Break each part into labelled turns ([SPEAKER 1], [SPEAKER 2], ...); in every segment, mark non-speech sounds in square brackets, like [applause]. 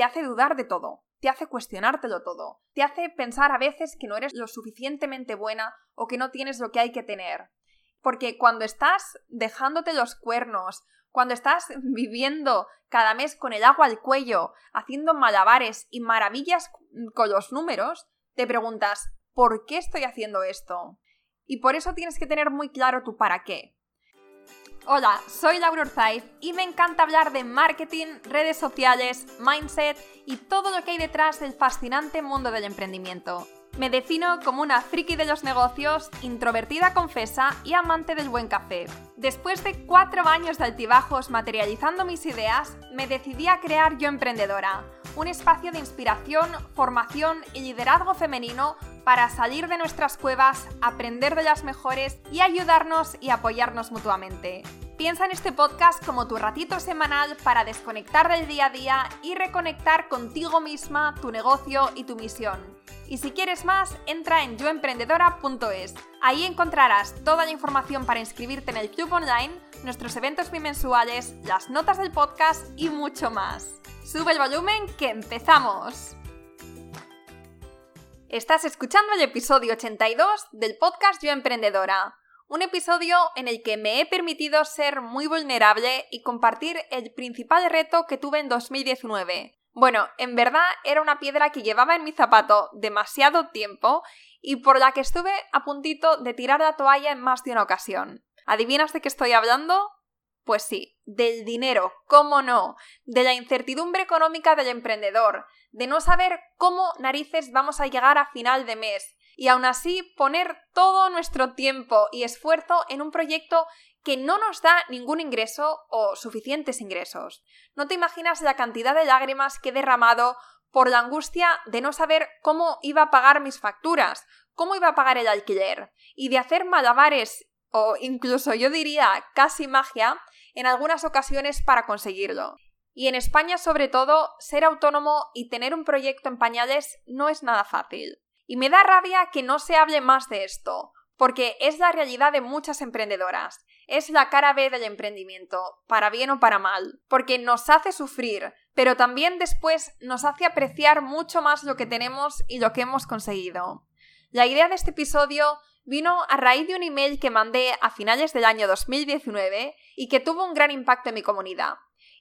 [SPEAKER 1] te hace dudar de todo, te hace cuestionártelo todo, te hace pensar a veces que no eres lo suficientemente buena o que no tienes lo que hay que tener. Porque cuando estás dejándote los cuernos, cuando estás [laughs] viviendo cada mes con el agua al cuello, haciendo malabares y maravillas con los números, te preguntas, ¿por qué estoy haciendo esto? Y por eso tienes que tener muy claro tu para qué. Hola, soy Laura Urzaiz y me encanta hablar de marketing, redes sociales, mindset y todo lo que hay detrás del fascinante mundo del emprendimiento. Me defino como una friki de los negocios, introvertida confesa y amante del buen café. Después de cuatro años de altibajos materializando mis ideas, me decidí a crear Yo Emprendedora, un espacio de inspiración, formación y liderazgo femenino para salir de nuestras cuevas, aprender de las mejores y ayudarnos y apoyarnos mutuamente. Piensa en este podcast como tu ratito semanal para desconectar del día a día y reconectar contigo misma, tu negocio y tu misión. Y si quieres más, entra en yoemprendedora.es. Ahí encontrarás toda la información para inscribirte en el club online, nuestros eventos bimensuales, las notas del podcast y mucho más. Sube el volumen que empezamos. Estás escuchando el episodio 82 del podcast Yo Emprendedora un episodio en el que me he permitido ser muy vulnerable y compartir el principal reto que tuve en 2019. Bueno, en verdad era una piedra que llevaba en mi zapato demasiado tiempo y por la que estuve a puntito de tirar la toalla en más de una ocasión. ¿Adivinas de qué estoy hablando? Pues sí, del dinero, cómo no, de la incertidumbre económica del emprendedor, de no saber cómo narices vamos a llegar a final de mes, y aún así poner todo nuestro tiempo y esfuerzo en un proyecto que no nos da ningún ingreso o suficientes ingresos. No te imaginas la cantidad de lágrimas que he derramado por la angustia de no saber cómo iba a pagar mis facturas, cómo iba a pagar el alquiler, y de hacer malabares o incluso yo diría casi magia en algunas ocasiones para conseguirlo. Y en España sobre todo, ser autónomo y tener un proyecto en pañales no es nada fácil. Y me da rabia que no se hable más de esto, porque es la realidad de muchas emprendedoras. Es la cara B del emprendimiento, para bien o para mal, porque nos hace sufrir, pero también después nos hace apreciar mucho más lo que tenemos y lo que hemos conseguido. La idea de este episodio vino a raíz de un email que mandé a finales del año 2019 y que tuvo un gran impacto en mi comunidad.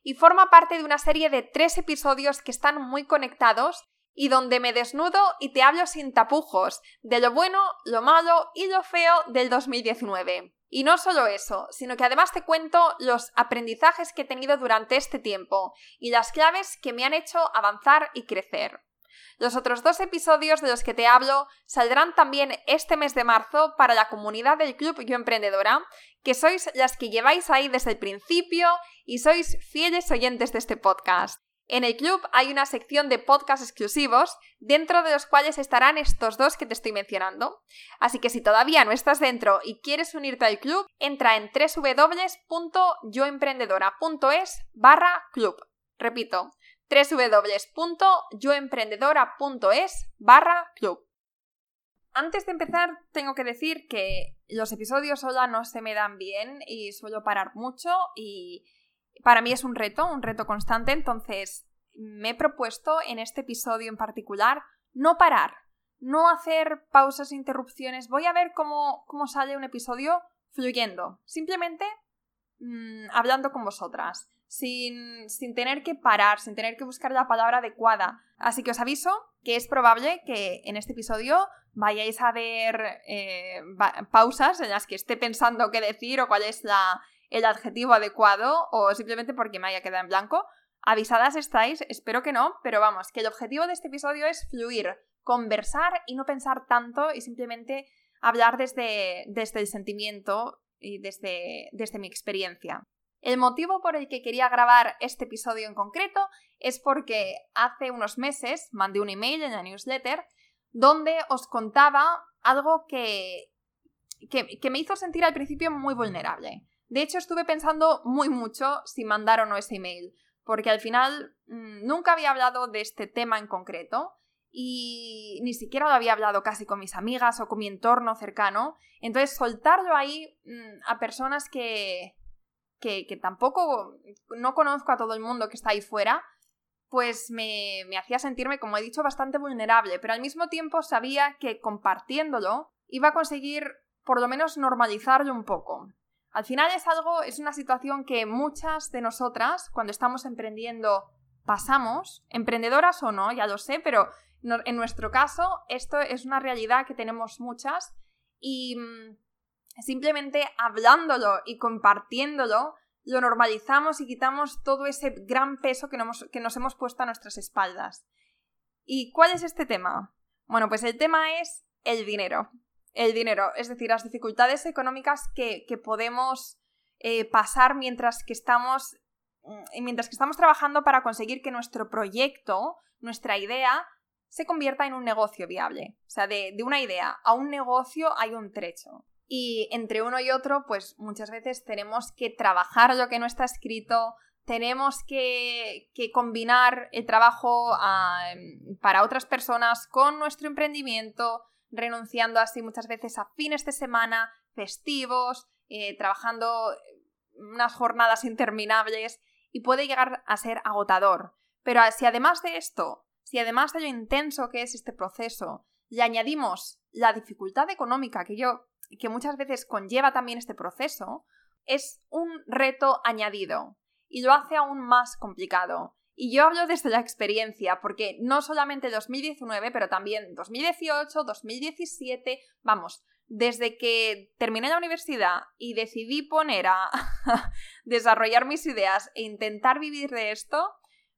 [SPEAKER 1] Y forma parte de una serie de tres episodios que están muy conectados y donde me desnudo y te hablo sin tapujos de lo bueno, lo malo y lo feo del 2019. Y no solo eso, sino que además te cuento los aprendizajes que he tenido durante este tiempo y las claves que me han hecho avanzar y crecer. Los otros dos episodios de los que te hablo saldrán también este mes de marzo para la comunidad del Club Yo Emprendedora, que sois las que lleváis ahí desde el principio y sois fieles oyentes de este podcast. En el club hay una sección de podcasts exclusivos, dentro de los cuales estarán estos dos que te estoy mencionando. Así que si todavía no estás dentro y quieres unirte al club, entra en www.yoemprendedora.es barra club. Repito, www.yoemprendedora.es barra club. Antes de empezar, tengo que decir que los episodios sola no se me dan bien y suelo parar mucho y para mí es un reto, un reto constante, entonces me he propuesto en este episodio en particular no parar, no hacer pausas e interrupciones. Voy a ver cómo, cómo sale un episodio fluyendo, simplemente mm, hablando con vosotras, sin, sin tener que parar, sin tener que buscar la palabra adecuada. Así que os aviso que es probable que en este episodio vayáis a ver eh, pausas en las que esté pensando qué decir o cuál es la, el adjetivo adecuado o simplemente porque me haya quedado en blanco. Avisadas estáis, espero que no, pero vamos, que el objetivo de este episodio es fluir, conversar y no pensar tanto y simplemente hablar desde, desde el sentimiento y desde, desde mi experiencia. El motivo por el que quería grabar este episodio en concreto es porque hace unos meses mandé un email en la newsletter donde os contaba algo que, que me hizo sentir al principio muy vulnerable. De hecho, estuve pensando muy mucho si mandar o no ese email, porque al final mm, nunca había hablado de este tema en concreto y ni siquiera lo había hablado casi con mis amigas o con mi entorno cercano. Entonces, soltarlo ahí mm, a personas que, que, que tampoco no conozco a todo el mundo que está ahí fuera, pues me, me hacía sentirme, como he dicho, bastante vulnerable, pero al mismo tiempo sabía que compartiéndolo iba a conseguir por lo menos normalizarlo un poco. Al final es algo, es una situación que muchas de nosotras, cuando estamos emprendiendo, pasamos, emprendedoras o no, ya lo sé, pero en nuestro caso esto es una realidad que tenemos muchas y mm, simplemente hablándolo y compartiéndolo lo normalizamos y quitamos todo ese gran peso que nos, que nos hemos puesto a nuestras espaldas. ¿Y cuál es este tema? Bueno, pues el tema es el dinero. El dinero, es decir, las dificultades económicas que, podemos eh, pasar mientras que estamos mm, mientras que estamos trabajando para conseguir que nuestro proyecto, nuestra idea, se convierta en un negocio viable. O sea, de, de, una idea a un negocio hay un trecho. Y entre uno y otro, pues muchas veces tenemos que trabajar lo que no está escrito, tenemos que, combinar el trabajo para otras personas con nuestro emprendimiento, renunciando así muchas veces a fines de semana, festivos, eh, trabajando unas jornadas interminables y puede llegar a ser agotador. Pero si además de esto, si además de lo intenso que es este proceso, le añadimos la dificultad económica que yo que muchas veces conlleva también este proceso, es un reto añadido y lo hace aún más complicado. Y yo hablo desde la experiencia, porque no solamente 2019, pero también 2018, 2017, vamos, desde que terminé la universidad y decidí poner a [laughs] desarrollar mis ideas e intentar vivir de esto,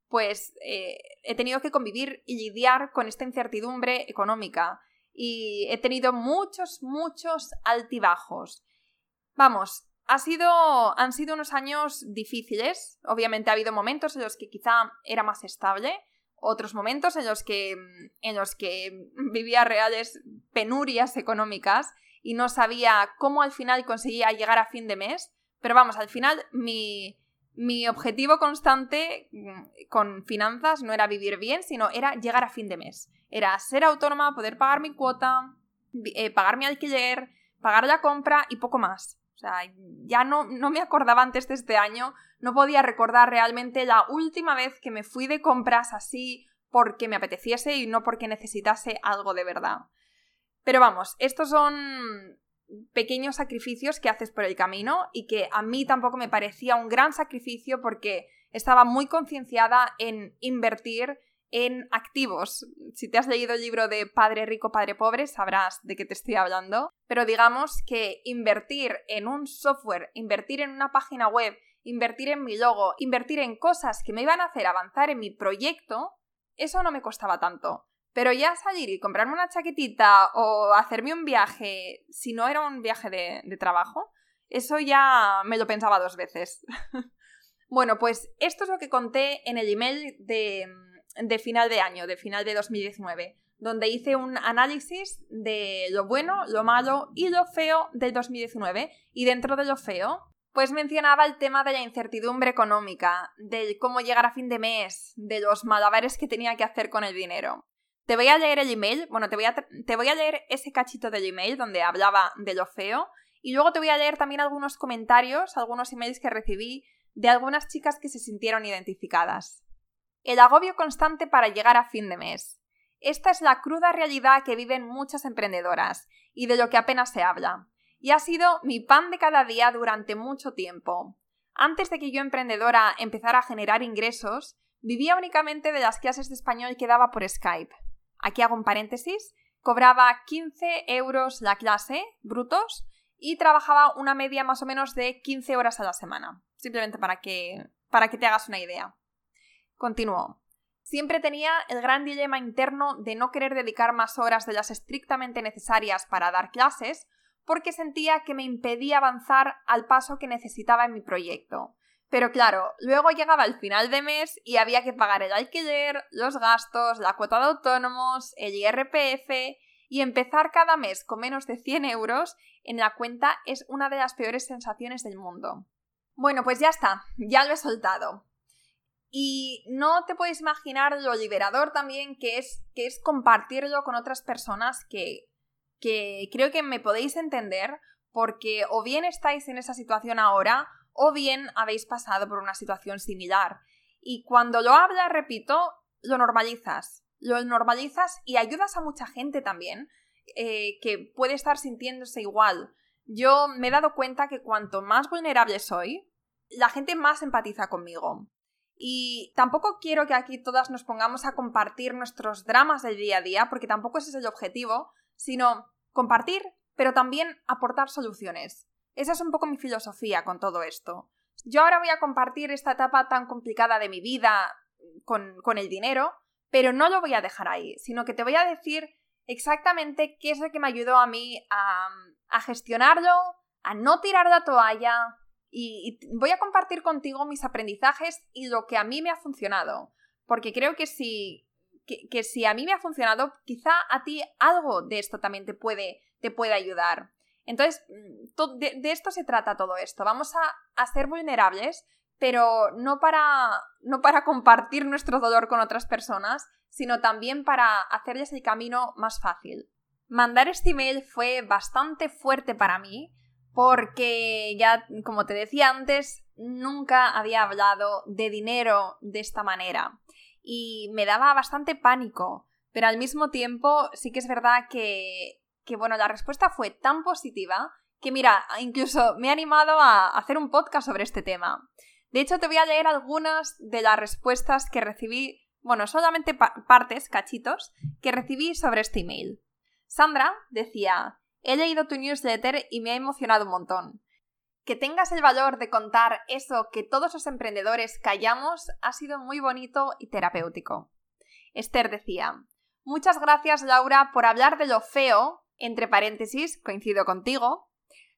[SPEAKER 1] pues eh, he tenido que convivir y lidiar con esta incertidumbre económica y he tenido muchos, muchos altibajos. Vamos, ha sido, han sido unos años difíciles. Obviamente ha habido momentos en los que quizá era más estable, otros momentos en los que, en los que [laughs] vivía reales penurias económicas y no sabía cómo al final conseguía llegar a fin de mes. Pero vamos, al final mi, mi objetivo constante mm, con finanzas no era vivir bien, sino era llegar a fin de mes. Era ser autónoma, poder pagar mi cuota, eh, pagar mi alquiler, pagar la compra y poco más. Sea, ya no, no me acordaba antes de este año, no podía recordar realmente la última vez que me fui de compras así porque me apeteciese y no porque necesitase algo de verdad. Pero vamos, estos son pequeños sacrificios que haces por el camino y que a mí tampoco me parecía un gran sacrificio porque estaba muy concienciada en invertir en activos. Si te has leído el libro de Padre Rico, Padre Pobre, sabrás de qué te estoy hablando. Pero digamos que invertir en un software, invertir en una página web, invertir en mi logo, invertir en cosas que me iban a hacer avanzar en mi proyecto, eso no me costaba tanto. Pero ya salir y comprarme una chaquetita o hacerme un viaje, si no era un viaje de, trabajo, eso ya me lo pensaba dos veces. [laughs] bueno, pues esto es lo que conté en el email de, de final de año, de final de 2019, donde hice un análisis de lo bueno, lo malo y lo feo del 2019. Y dentro de lo feo, pues mencionaba el tema de la incertidumbre económica, del cómo llegar a fin de mes, de los malabares que tenía que hacer con el dinero. Te voy a leer el email, bueno, te voy a, te voy a leer ese cachito del email donde hablaba de lo feo y luego te voy a leer también algunos comentarios, algunos emails que recibí de algunas chicas que se sintieron identificadas. El agobio constante para llegar a fin de mes. Esta es la cruda realidad que viven muchas emprendedoras y de lo que apenas se habla. Y ha sido mi pan de cada día durante mucho tiempo. Antes de que yo emprendedora empezara a generar ingresos, vivía únicamente de las clases de español que daba por Skype. Aquí hago un paréntesis. Cobraba 15 euros la clase, brutos, y trabajaba una media más o menos de 15 horas a la semana. Simplemente para que, para que te hagas una idea. Continúo. Siempre tenía el gran dilema interno de no querer dedicar más horas de las estrictamente necesarias para dar clases, porque sentía que me impedía avanzar al paso que necesitaba en mi proyecto. Pero claro, luego llegaba el final de mes y había que pagar el alquiler, los gastos, la cuota de autónomos, el IRPF y empezar cada mes con menos de 100 euros en la cuenta es una de las peores sensaciones del mundo. Bueno, pues ya está, ya lo he soltado. Y no te puedes imaginar lo liberador también que es, que es compartirlo con otras personas que, que creo que me podéis entender porque o bien estáis en esa situación ahora o bien habéis pasado por una situación similar. Y cuando lo hablas, repito, lo normalizas. Lo normalizas y ayudas a mucha gente también eh, que puede estar sintiéndose igual. Yo me he dado cuenta que cuanto más vulnerable soy, la gente más empatiza conmigo. Y tampoco quiero que aquí todas nos pongamos a compartir nuestros dramas del día a día, porque tampoco ese es el objetivo, sino compartir, pero también aportar soluciones. Esa es un poco mi filosofía con todo esto. Yo ahora voy a compartir esta etapa tan complicada de mi vida con, con el dinero, pero no lo voy a dejar ahí, sino que te voy a decir exactamente qué es lo que me ayudó a mí a, a gestionarlo, a no tirar la toalla, y, voy a compartir contigo mis aprendizajes y lo que a mí me ha funcionado, porque creo que si, que, si a mí me ha funcionado, quizá a ti algo de esto también te puede, te puede ayudar. Entonces, mm, de, esto se trata todo esto. Vamos a, a, ser vulnerables, pero no para, no para compartir nuestro dolor con otras personas, sino también para hacerles el camino más fácil. Mandar este email fue bastante fuerte para mí, porque ya, como te decía antes, nunca había hablado de dinero de esta manera y me daba bastante pánico, pero al mismo tiempo sí que es verdad que, que bueno, la respuesta fue tan positiva que mira, incluso me he animado a hacer un podcast sobre este tema. De hecho, te voy a leer algunas de las respuestas que recibí, bueno, solamente partes, cachitos, que recibí sobre este email. Sandra decía, He leído tu newsletter y me ha emocionado un montón. Que tengas el valor de contar eso que todos los emprendedores callamos ha sido muy bonito y terapéutico. Esther decía, Muchas gracias Laura por hablar de lo feo, entre paréntesis, coincido contigo.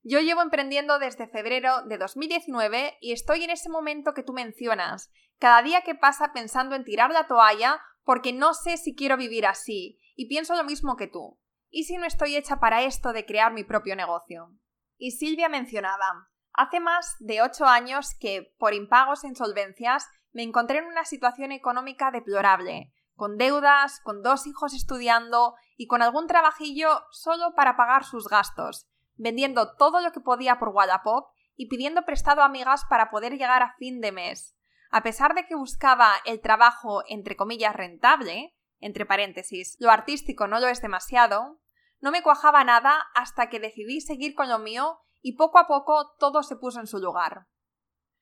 [SPEAKER 1] Yo llevo emprendiendo desde febrero de 2019 y estoy en ese momento que tú mencionas, cada día que pasa pensando en tirar la toalla porque no sé si quiero vivir así, y pienso lo mismo que tú. ¿Y si no estoy hecha para esto de crear mi propio negocio? Y Silvia mencionaba, hace más de ocho años que, por impagos e insolvencias, me encontré en una situación económica deplorable, con deudas, con dos hijos estudiando y con algún trabajillo solo para pagar sus gastos, vendiendo todo lo que podía por Wallapop y pidiendo prestado a amigas para poder llegar a fin de mes. A pesar de que buscaba el trabajo entre comillas rentable, entre paréntesis, lo artístico no lo es demasiado, no me cuajaba nada hasta que decidí seguir con lo mío y poco a poco todo se puso en su lugar.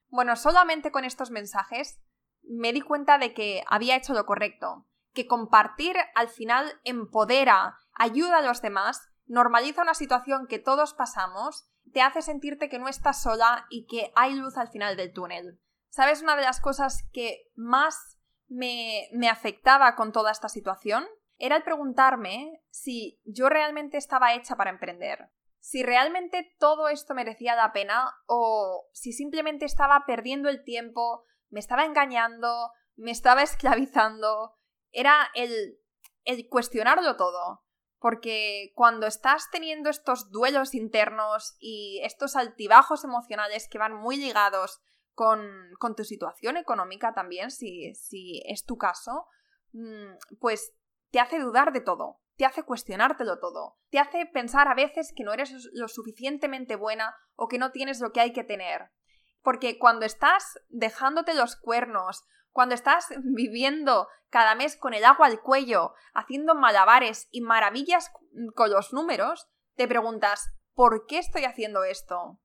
[SPEAKER 1] Bueno, solamente con estos mensajes me di cuenta de que había hecho lo correcto, que compartir al final empodera, ayuda a los demás, normaliza una situación que todos pasamos, te hace sentirte que no estás sola y que hay luz al final del túnel. ¿Sabes una de las cosas que más me, me afectaba con toda esta situación? Era el preguntarme si yo realmente estaba hecha para emprender, si realmente todo esto merecía la pena o si simplemente estaba perdiendo el tiempo, me estaba engañando, me estaba esclavizando. Era el, el cuestionarlo todo. Porque cuando estás teniendo estos duelos internos y estos altibajos emocionales que van muy ligados con, con tu situación económica también, si, si es tu caso, mm, pues te hace dudar de todo, te hace cuestionártelo todo, te hace pensar a veces que no eres lo suficientemente buena o que no tienes lo que hay que tener. Porque cuando estás dejándote los cuernos, cuando estás [laughs] viviendo cada mes con el agua al cuello, haciendo malabares y maravillas con los números, te preguntas, ¿por qué estoy haciendo esto?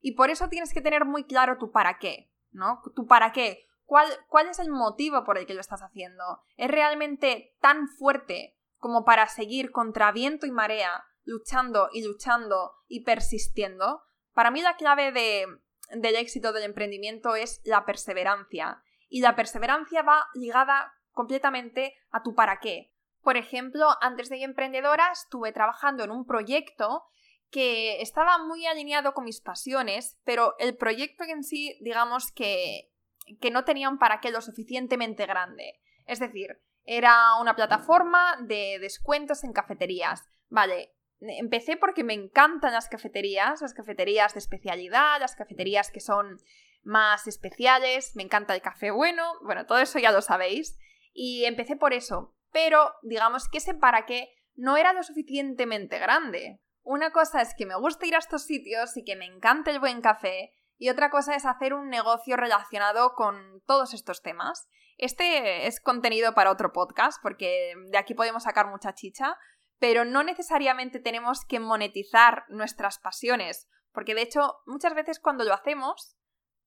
[SPEAKER 1] Y por eso tienes que tener muy claro tu para qué, ¿no? Tu para qué. ¿Cuál, es el motivo por el que lo estás haciendo? ¿Es realmente tan fuerte como para seguir contra viento y marea, luchando y luchando y persistiendo? Para mí la clave del éxito del emprendimiento es la perseverancia. Y la perseverancia va ligada completamente a tu para qué. Por ejemplo, antes de ir emprendedora estuve trabajando en un proyecto que estaba muy alineado con mis pasiones, pero el proyecto en sí, digamos que que no tenía un para qué lo suficientemente grande. Es decir, era una plataforma de descuentos en cafeterías. Vale, empecé porque me encantan las cafeterías, las cafeterías de especialidad, las cafeterías que son más especiales, me encanta el café bueno, bueno, todo eso ya lo sabéis. Y empecé por eso, pero digamos que ese para qué no era lo suficientemente grande. Una cosa es que me gusta ir a estos sitios y que me encanta el buen café, y otra cosa es hacer un negocio relacionado con todos estos temas. Este es contenido para otro podcast porque de aquí podemos sacar mucha chicha, pero no necesariamente tenemos que monetizar nuestras pasiones, porque de hecho muchas veces cuando lo hacemos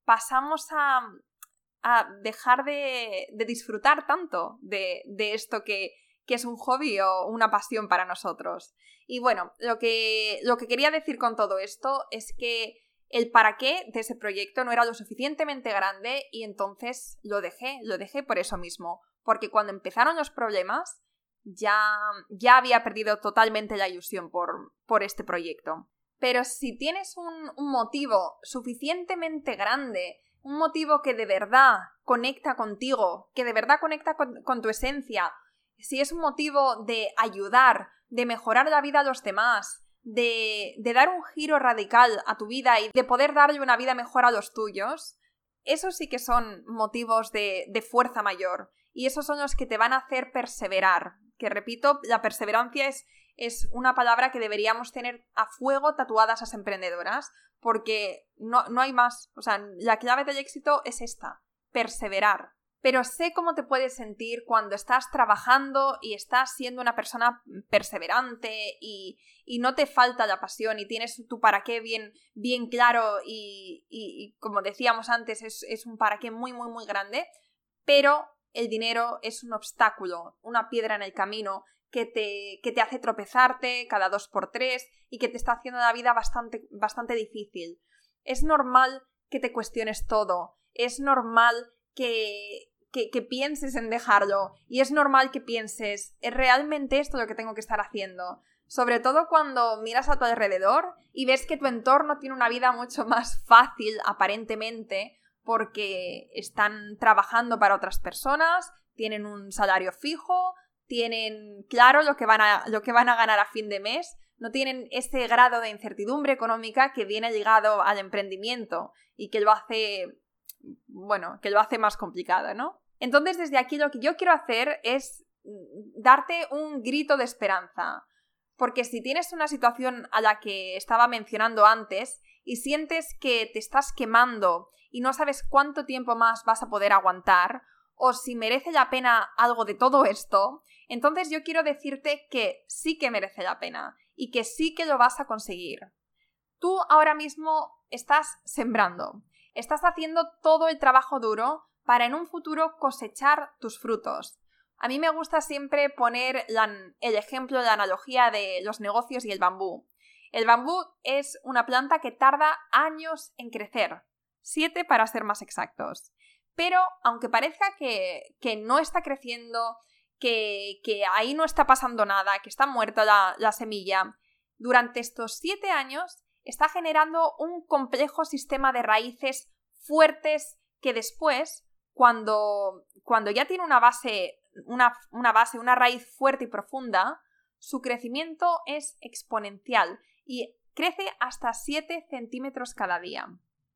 [SPEAKER 1] pasamos a, dejar de, disfrutar tanto de, esto que, que, es un hobby o una pasión para nosotros. Y bueno, lo que, lo que quería decir con todo esto es que el para qué de ese proyecto no era lo suficientemente grande y entonces lo dejé, lo dejé por eso mismo, porque cuando empezaron los problemas ya, ya había perdido totalmente la ilusión por, por este proyecto. Pero si tienes un, motivo suficientemente grande, un motivo que de verdad conecta contigo, que de verdad conecta con, con tu esencia, si es un motivo de ayudar, de mejorar la vida a los demás, de, dar un giro radical a tu vida y de poder darle una vida mejor a los tuyos, esos sí que son motivos de, fuerza mayor. Y esos son los que te van a hacer perseverar. Que repito, la perseverancia es, es una palabra que deberíamos tener a fuego tatuadas a las emprendedoras, porque no, no hay más. O sea, la clave del éxito es esta, perseverar pero sé cómo te puedes sentir cuando estás trabajando y estás siendo una persona perseverante y, no te falta la pasión y tienes tu para qué bien, bien claro y, como decíamos antes, es, es un para qué muy, muy, muy grande, pero el dinero es un obstáculo, una piedra en el camino que te, que te hace tropezarte cada dos por tres y que te está haciendo la vida bastante, bastante difícil. Es normal que te cuestiones todo, es normal que, que, pienses en dejarlo y es normal que pienses, ¿es realmente esto lo que tengo que estar haciendo? Sobre todo cuando miras a tu alrededor y ves que tu entorno tiene una vida mucho más fácil, aparentemente, porque están trabajando para otras personas, tienen un salario fijo, tienen claro lo que van a, lo que van a ganar a fin de mes, no tienen ese grado de incertidumbre económica que viene ligado al emprendimiento y que lo hace, bueno, que lo hace más complicado, ¿no? Entonces, desde aquí lo que yo quiero hacer es mm, darte un grito de esperanza. Porque si tienes una situación a la que estaba mencionando antes y sientes que te estás quemando y no sabes cuánto tiempo más vas a poder aguantar, o si merece la pena algo de todo esto, entonces yo quiero decirte que sí que merece la pena y que sí que lo vas a conseguir. Tú ahora mismo estás sembrando, estás haciendo todo el trabajo duro para en un futuro cosechar tus frutos. A mí me gusta siempre poner el ejemplo, la analogía de los negocios y el bambú. El bambú es una planta que tarda años en crecer, siete para ser más exactos. Pero aunque parezca que, no está creciendo, que, ahí no está pasando nada, que está muerta la, la semilla, durante estos siete años está generando un complejo sistema de raíces fuertes que después cuando, cuando ya tiene una base, una, una base, una raíz fuerte y profunda, su crecimiento es exponencial y crece hasta 7 centímetros cada día.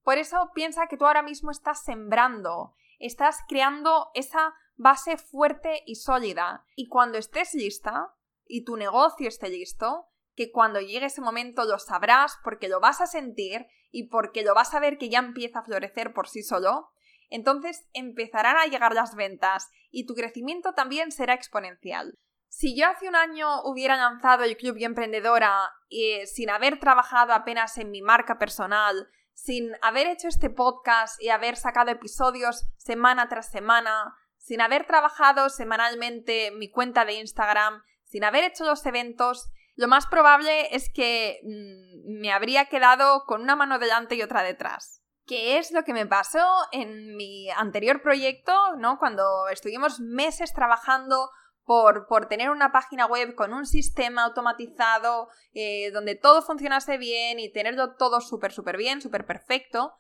[SPEAKER 1] Por eso piensa que tú ahora mismo estás sembrando, estás creando esa base fuerte y sólida. Y cuando estés lista y tu negocio esté listo, que cuando llegue ese momento lo sabrás porque lo vas a sentir y porque lo vas a ver que ya empieza a florecer por sí solo, entonces empezarán a llegar las ventas y tu crecimiento también será exponencial. Si yo hace un año hubiera lanzado el Club y Emprendedora eh, sin haber trabajado apenas en mi marca personal, sin haber hecho este podcast y haber sacado episodios semana tras semana, sin haber trabajado semanalmente mi cuenta de Instagram, sin haber hecho los eventos, lo más probable es que mm, me habría quedado con una mano delante y otra detrás. ¿Qué es lo que me pasó en mi anterior proyecto, ¿no? Cuando estuvimos meses trabajando por, por, tener una página web con un sistema automatizado eh, donde todo funcionase bien y tenerlo todo súper, súper bien, súper perfecto.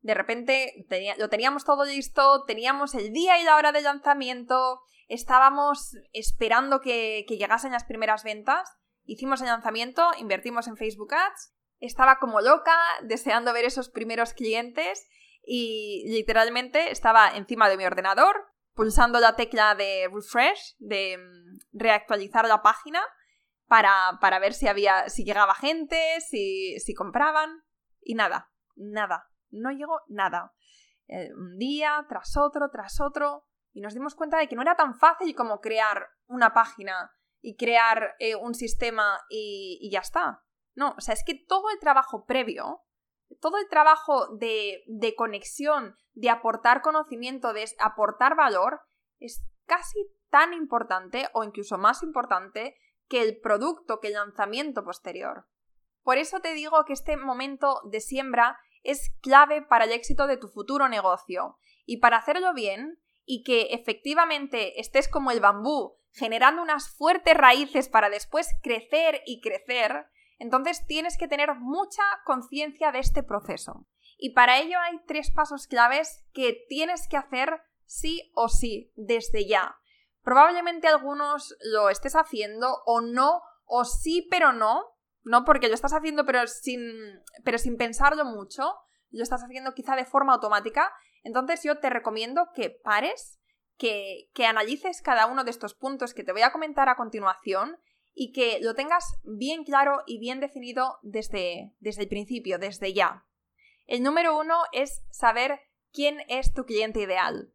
[SPEAKER 1] De repente lo teníamos todo listo, teníamos el día y la hora de lanzamiento, estábamos esperando que, que llegasen las primeras ventas, hicimos el lanzamiento, invertimos en Facebook Ads estaba como loca, deseando ver esos primeros clientes y literalmente estaba encima de mi ordenador, pulsando la tecla de refresh, de mm, reactualizar la página para, para ver si había, si llegaba gente, si, si compraban y nada, nada, no llegó nada. Eh, un día tras otro, tras otro, y nos dimos cuenta de que no era tan fácil como crear una página y crear eh, un sistema y, y, ya está. No, o sea, es que todo el trabajo previo, todo el trabajo de, de conexión, de aportar conocimiento, de aportar valor, es casi tan importante o incluso más importante que el producto, que el lanzamiento posterior. Por eso te digo que este momento de siembra es clave para el éxito de tu futuro negocio. Y para hacerlo bien, y que efectivamente estés como el bambú, generando unas fuertes raíces para después crecer y crecer, entonces tienes que tener mucha conciencia de este proceso. Y para ello hay tres pasos claves que tienes que hacer sí o sí, desde ya. Probablemente algunos lo estés haciendo o no, o sí pero no, no porque lo estás haciendo pero sin, pero sin pensarlo mucho, lo estás haciendo quizá de forma automática, entonces yo te recomiendo que pares, que, que analices cada uno de estos puntos que te voy a comentar a continuación y que lo tengas bien claro y bien definido desde, desde el principio, desde ya. El número uno es saber quién es tu cliente ideal.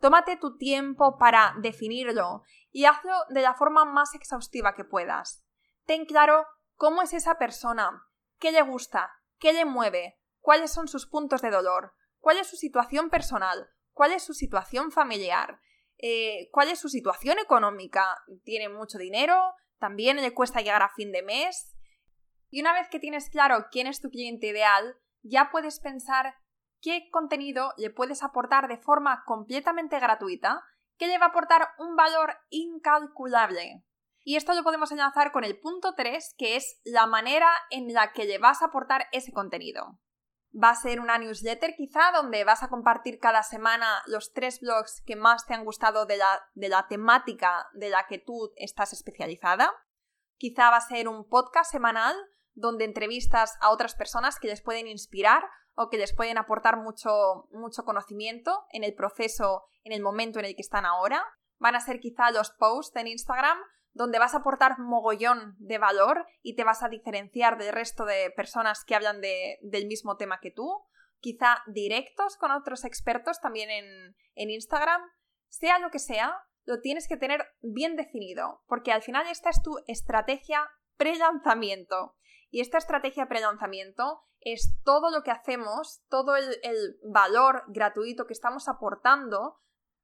[SPEAKER 1] Tómate tu tiempo para definirlo y hazlo de la forma más exhaustiva que puedas. Ten claro cómo es esa persona, qué le gusta, qué le mueve, cuáles son sus puntos de dolor, cuál es su situación personal, cuál es su situación familiar, eh, cuál es su situación económica. ¿Tiene mucho dinero? ¿También le cuesta llegar a fin de mes? Y una vez que tienes claro quién es tu cliente ideal, ya puedes pensar qué contenido le puedes aportar de forma completamente gratuita que le va a aportar un valor incalculable. Y esto lo podemos enlazar con el punto 3, que es la manera en la que le vas a aportar ese contenido. Va a ser una newsletter quizá donde vas a compartir cada semana los tres blogs que más te han gustado de la, de la temática de la que tú estás especializada. Quizá va a ser un podcast semanal donde entrevistas a otras personas que les pueden inspirar o que les pueden aportar mucho, mucho conocimiento en el proceso, en el momento en el que están ahora. Van a ser quizá los posts en Instagram donde vas a aportar mogollón de valor y te vas a diferenciar del resto de personas que hablan del mismo tema que tú. Quizá directos con otros expertos también en, en Instagram. Sea lo que sea, lo tienes que tener bien definido, porque al final esta es tu estrategia pre-lanzamiento. Y esta estrategia pre-lanzamiento es todo lo que hacemos, todo el valor gratuito que estamos aportando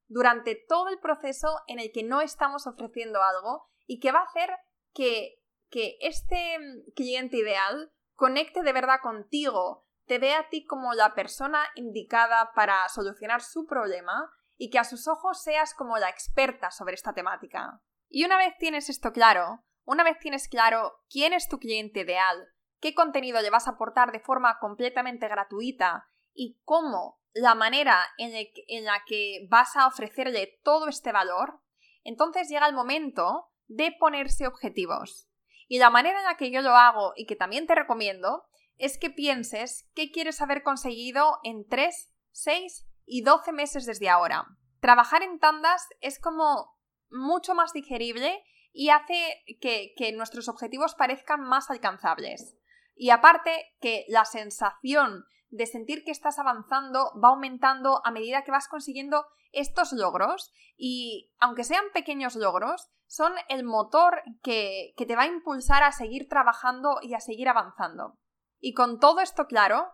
[SPEAKER 1] durante todo el proceso en el que no estamos ofreciendo algo y que va a hacer que, que este mm, cliente ideal conecte de verdad contigo, te vea a ti como la persona indicada para solucionar su problema y que a sus ojos seas como la experta sobre esta temática. Y una vez tienes esto claro, una vez tienes claro quién es tu cliente ideal, qué contenido le vas a aportar de forma completamente gratuita y cómo la manera en, en la que vas a ofrecerle todo este valor, entonces llega el momento de ponerse objetivos. Y la manera en la que yo lo hago y que también te recomiendo es que pienses qué quieres haber conseguido en 3, 6 y 12 meses desde ahora. Trabajar en tandas es como mucho más digerible y hace que, que nuestros objetivos parezcan más alcanzables. Y aparte que la sensación de sentir que estás avanzando va aumentando a medida que vas consiguiendo estos logros y aunque sean pequeños logros, son el motor que, que te va a impulsar a seguir trabajando y a seguir avanzando. Y con todo esto claro,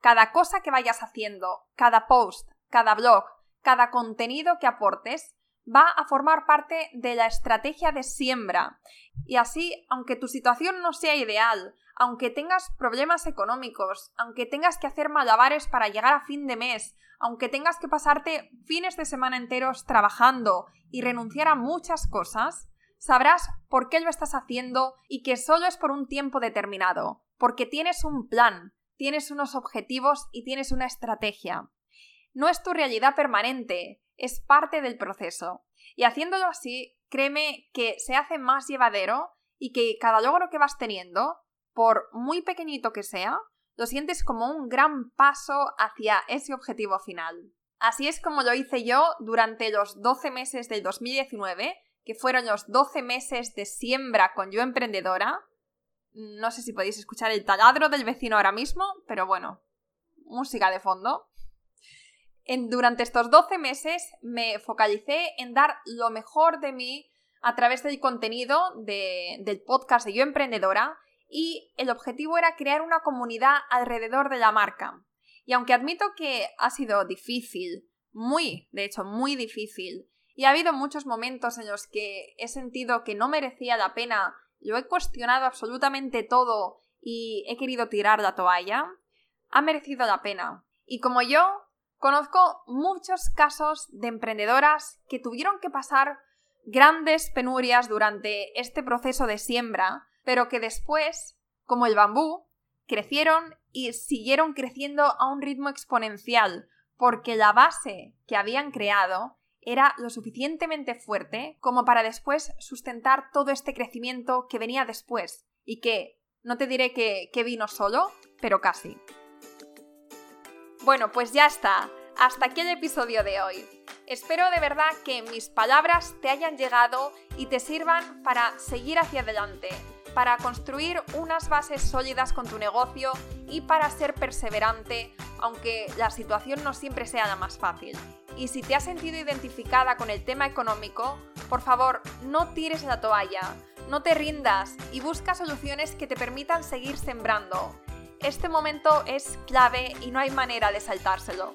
[SPEAKER 1] cada cosa que vayas haciendo, cada post, cada blog, cada contenido que aportes, va a formar parte de la estrategia de siembra. Y así, aunque tu situación no sea ideal, aunque tengas problemas económicos, aunque tengas que hacer malabares para llegar a fin de mes, aunque tengas que pasarte fines de semana enteros trabajando y renunciar a muchas cosas, sabrás por qué lo estás haciendo y que solo es por un tiempo determinado, porque tienes un plan, tienes unos objetivos y tienes una estrategia. No es tu realidad permanente, es parte del proceso. Y haciéndolo así, créeme que se hace más llevadero y que cada logro que vas teniendo por muy pequeñito que sea, lo sientes como un gran paso hacia ese objetivo final. Así es como lo hice yo durante los 12 meses del 2019, que fueron los 12 meses de siembra con yo emprendedora. No sé si podéis escuchar el taladro del vecino ahora mismo, pero bueno, música de fondo. Durante estos 12 meses me focalicé en dar lo mejor de mí a través del contenido del podcast de Yo Emprendedora y el objetivo era crear una comunidad alrededor de la marca. Y aunque admito que ha sido difícil, muy, de hecho, muy difícil, y ha habido muchos momentos en los que he sentido que no merecía la pena, lo he cuestionado absolutamente todo y he querido tirar la toalla, ha merecido la pena. Y como yo, conozco muchos casos de emprendedoras que tuvieron que pasar grandes penurias durante este proceso de siembra, pero que después, como el bambú, crecieron y siguieron creciendo a un ritmo exponencial, porque la base que habían creado era lo suficientemente fuerte como para después sustentar todo este crecimiento que venía después y que no te diré que, que vino solo, pero casi. Bueno, pues ya está. Hasta aquí el episodio de hoy. Espero de verdad que mis palabras te hayan llegado y te sirvan para seguir hacia adelante, para construir unas bases sólidas con tu negocio y para ser perseverante, aunque la situación no siempre sea la más fácil. Y si te has sentido identificada con el tema económico, por favor, no tires la toalla, no te rindas y busca soluciones que te permitan seguir sembrando. Este momento es clave y no hay manera de saltárselo.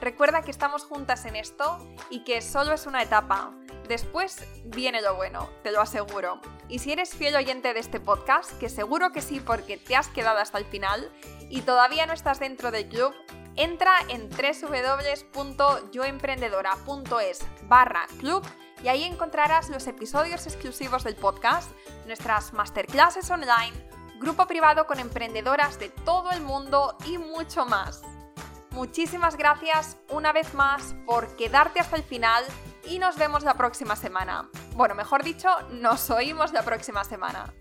[SPEAKER 1] Recuerda que estamos juntas en esto y que solo es una etapa. Después viene lo bueno, te lo aseguro. Y si eres fiel oyente de este podcast, que seguro que sí porque te has quedado hasta el final y todavía no estás dentro del club, entra en www.yoemprendedora.es barra club y ahí encontrarás los episodios exclusivos del podcast, nuestras masterclasses online, grupo privado con emprendedoras de todo el mundo y mucho más. Muchísimas gracias una vez más por quedarte hasta el final y nos vemos la próxima semana. Bueno, mejor dicho, nos oímos la próxima semana.